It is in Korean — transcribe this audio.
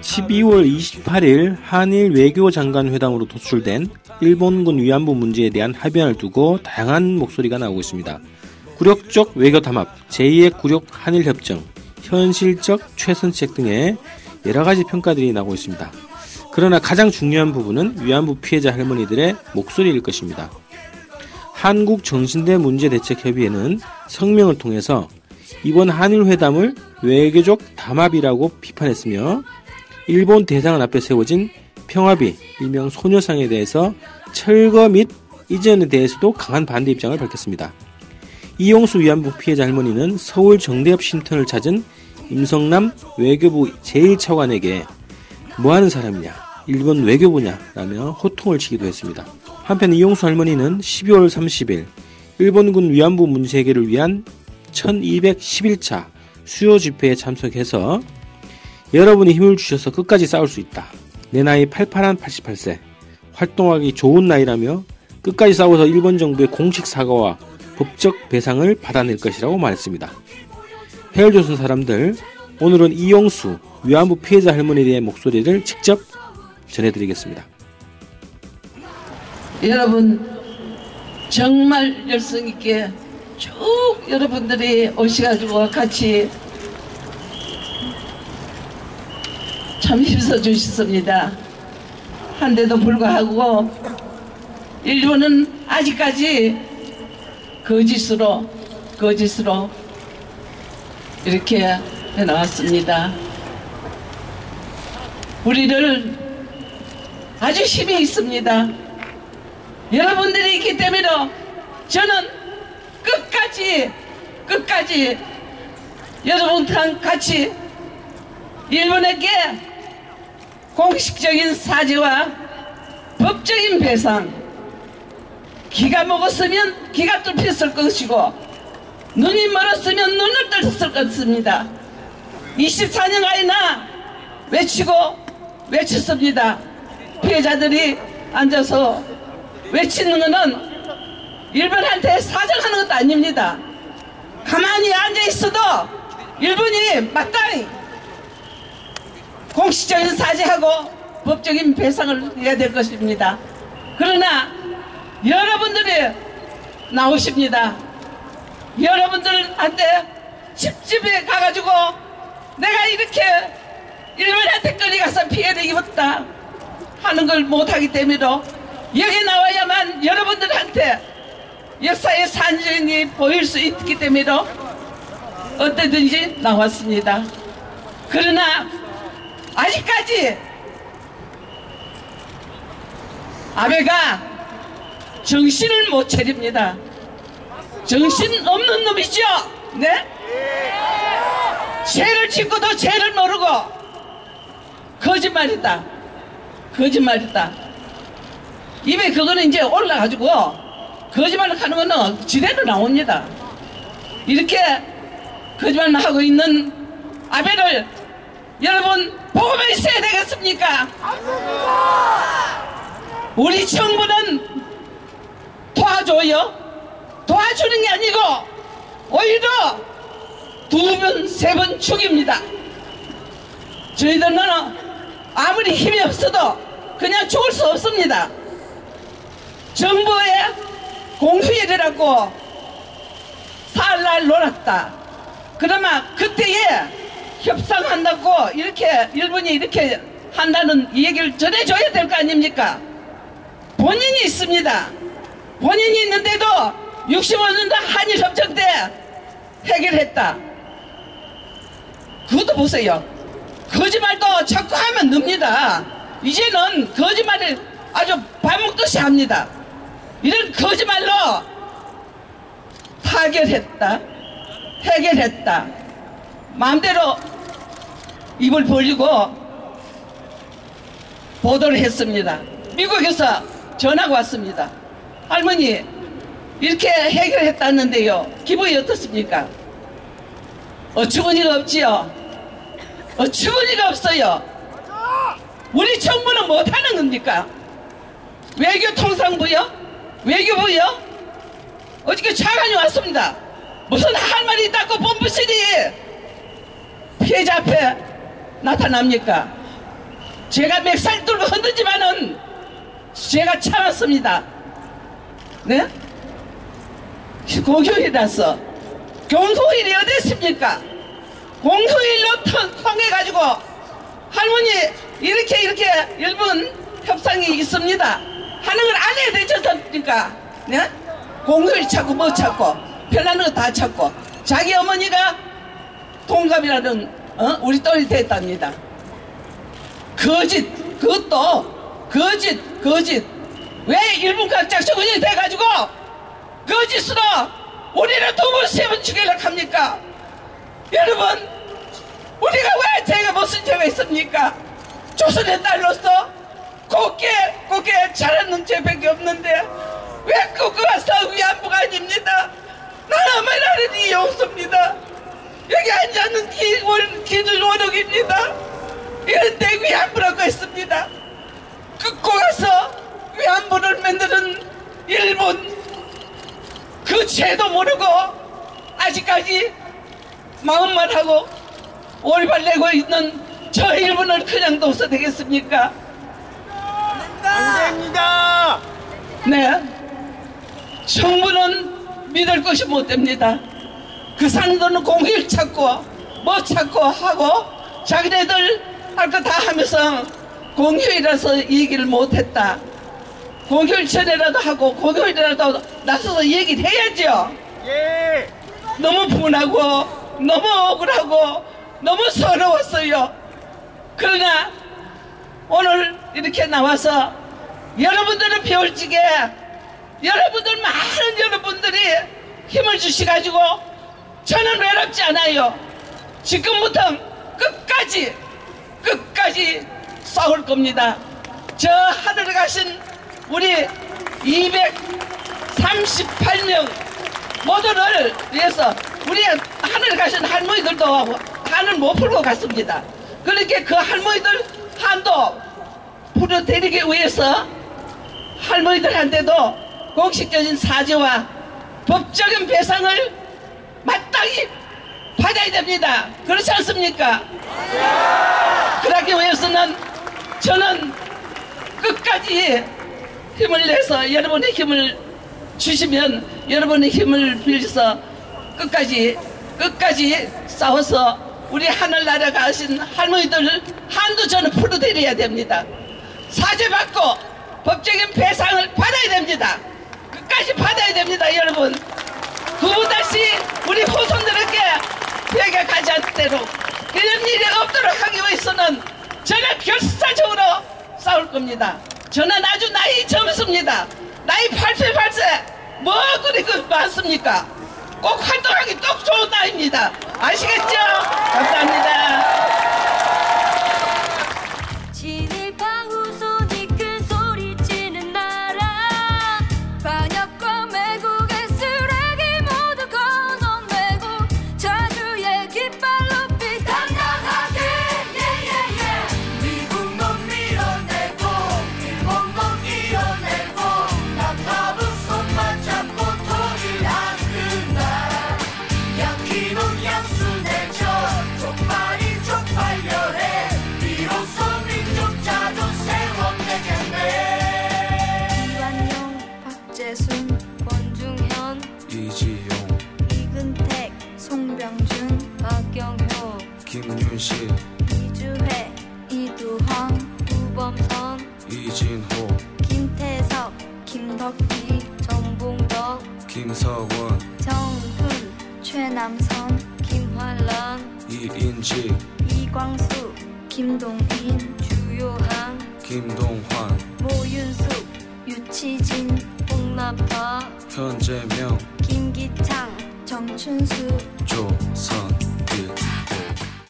12월 28일 한일 외교장관 회담으로 도출된 일본군 위안부 문제에 대한 합의안을 두고 다양한 목소리가 나오고 있습니다. 굴욕적 외교 담합, 제2의 굴욕 한일 협정, 현실적 최선책 등의 여러 가지 평가들이 나오고 있습니다. 그러나 가장 중요한 부분은 위안부 피해자 할머니들의 목소리일 것입니다. 한국 정신대 문제대책협의회는 성명을 통해서 이번 한일 회담을 외교적 담합이라고 비판했으며 일본 대사관 앞에 세워진 평화비 일명 소녀상에 대해서 철거 및 이전에 대해서도 강한 반대 입장을 밝혔습니다. 이용수 위안부 피해자 할머니는 서울 정대협 쉼터를 찾은 임성남 외교부 제1차관에게 뭐하는 사람이냐 일본 외교부냐 라며 호통을 치기도 했습니다. 한편 이용수 할머니는 12월 30일 일본군 위안부 문제 해결을 위한 1211차 수요 집회에 참석해서 여러분이 힘을 주셔서 끝까지 싸울 수 있다. 내 나이 88한 88세. 활동하기 좋은 나이라며 끝까지 싸워서 일본 정부의 공식 사과와 법적 배상을 받아낼 것이라고 말했습니다. 해열조선 사람들, 오늘은 이용수 위안부 피해자 할머니에 대한 목소리를 직접 전해드리겠습니다. 여러분 정말 열성 있게 쭉 여러분들이 오셔가지고 같이 참 힘써 주셨습니다. 한데도 불구하고 일본은 아직까지 거짓으로 거짓으로 이렇게 해나왔습니다. 우리를 아주 힘이 있습니다. 여러분들이 있기 때문에 저는 끝까지 끝까지 여러분들랑 같이 일본에게 공식적인 사죄와 법적인 배상 기가 먹었으면 기가 뚫혔을 것이고 눈이 멀었으면 눈을 뜰었을 것입니다. 24년간이나 외치고 외쳤습니다. 피해자들이 앉아서 외치는 것은 일본한테 사정하는 것도 아닙니다. 가만히 앉아 있어도 일본이 마땅히 공식적인 사죄하고 법적인 배상을 해야 될 것입니다. 그러나 여러분들이 나오십니다. 여러분들한테 집집에 가가지고 내가 이렇게 일본한테 끌려가서 피해를 입었다 하는 걸 못하기 때문에 여기 나와야만 여러분들한테 역사의 산증이 보일 수 있기 때문에 어떻든지 나왔습니다. 그러나 아직까지 아베가 정신을 못 차립니다. 정신 없는 놈이죠? 네? 죄를 짓고도 죄를 모르고 거짓말이다. 거짓말이다. 입에 그거는 이제 올라가지고 거짓말을 하는 거는 지대로 나옵니다. 이렇게 거짓말 하고 있는 아베를 여러분 보고만 있어야 되겠습니까? 우리 정부는 도와줘요. 도와주는 게 아니고 오히려 두 번, 세 번 죽입니다. 저희들은 아무리 힘이 없어도 그냥 죽을 수 없습니다. 정부의 공휴일이라고 살날 놀았다. 그러면 그때에 협상한다고 이렇게 일본이 이렇게 한다는 얘기를 전해줘야 될 거 아닙니까? 본인이 있습니다. 본인이 있는데도 65년도 한일협정 때 해결했다. 그것도 보세요. 거짓말도 자꾸 하면 늡니다. 이제는 거짓말을 아주 밥 먹듯이 합니다. 이런 거짓말로 타결했다. 해결했다. 마음대로 입을 벌리고 보도를 했습니다. 미국에서 전화가 왔습니다. 할머니 이렇게 해결했다는데요. 기분이 어떻습니까? 어처구니가 없지요. 어처구니가 없어요. 우리 정부는 못하는 겁니까? 외교통상부요? 외교부요? 어저께 차관이 왔습니다. 무슨 할 말이 있다고 본부시리 피해자 앞에 나타납니까? 제가 맥살 뚫고 흔들지만은 제가 참았습니다. 네? 공휴일이라서 공휴일이 어디 있습니까? 공휴일로 통해가지고 할머니 이렇게 이렇게 일본 협상이 있습니다. 하는 걸 안 해야 되지 않습니까? 네? 공휴일 찾고 뭐 찾고 편하는 거다 찾고 자기 어머니가 동갑이라는 어? 우리 딸이 됐답니다. 거짓 그것도 거짓 거짓 왜 일본 각작처군이 돼가지고 거짓으로 우리를 두번 세번 죽이려고 합니까? 여러분 우리가 왜 제가 무슨 죄가 있습니까? 조선의 딸로서 곱게 곱게 자랐는 죄밖에 없는데 왜 그거 가서 위안부가 아닙니다. 나는 어머니라는 이유 없습니다. 여기 앉아있는 기, 기준 원옥입니다. 이런데 위안부라고 했습니다. 끊고 가서 위안부를 만드는 일본 그 죄도 모르고 아직까지 마음만 하고 오리발 내고 있는 저 일본을 그냥 둬서 되겠습니까? 안 됩니다. 네. 정부는 믿을 것이 못 됩니다. 그 사람들은 공일 찾고 뭐 찾고 하고 자기네들 할 거 다 하면서 공휴일이라서 얘기를 못했다. 공휴일 전에라도 하고 공휴일이라도 나서서 얘기를 해야죠. 예. 너무 분하고 너무 억울하고 너무 서러웠어요. 그러나 오늘 이렇게 나와서 여러분들은 배울지게 여러분들 많은 여러분들이 힘을 주시가지고 저는 외롭지 않아요. 지금부터 끝까지 끝까지 싸울 겁니다. 저 하늘에 가신 우리 238명 모두를 위해서 우리 하늘에 가신 할머니들도 한을 못 풀고 갔습니다. 그렇게 그 할머니들 한도 풀어 드리기 위해서 할머니들한테도 공식적인 사죄와 법적인 배상을 마땅히 받아야 됩니다. 그렇지 않습니까? 그러기 위해서는 저는 끝까지 힘을 내서 여러분의 힘을 주시면 여러분의 힘을 빌려서 끝까지 끝까지 싸워서 우리 하늘나라 가신 할머니들 한도 저는 풀어드려야 됩니다. 사죄받고 법적인 배상을 받아야 됩니다. 끝까지 받아야 됩니다, 여러분. 두 다시 우리 후손들에게 벽에 가지 않도록 이런 일이 없도록 하기 위해서는 저는 결사적으로 싸울 겁니다. 저는 아주 나이 젊습니다. 나이 88세 뭐 그리 그 많습니까? 꼭 활동하기 딱 좋은 나이입니다. 아시겠죠? 감사합니다. 이지용, 이근택 송병준 박경효 김윤식, 이주혜 이두황 우범선 이진호, 김태석 김덕기 정봉덕 김서원, 정훈 최남선 김환란 이인지, 이광수 김동인 주요한 김동환, 모윤숙 유치진 홍나파 현재명, 김기창 정춘수 조선일.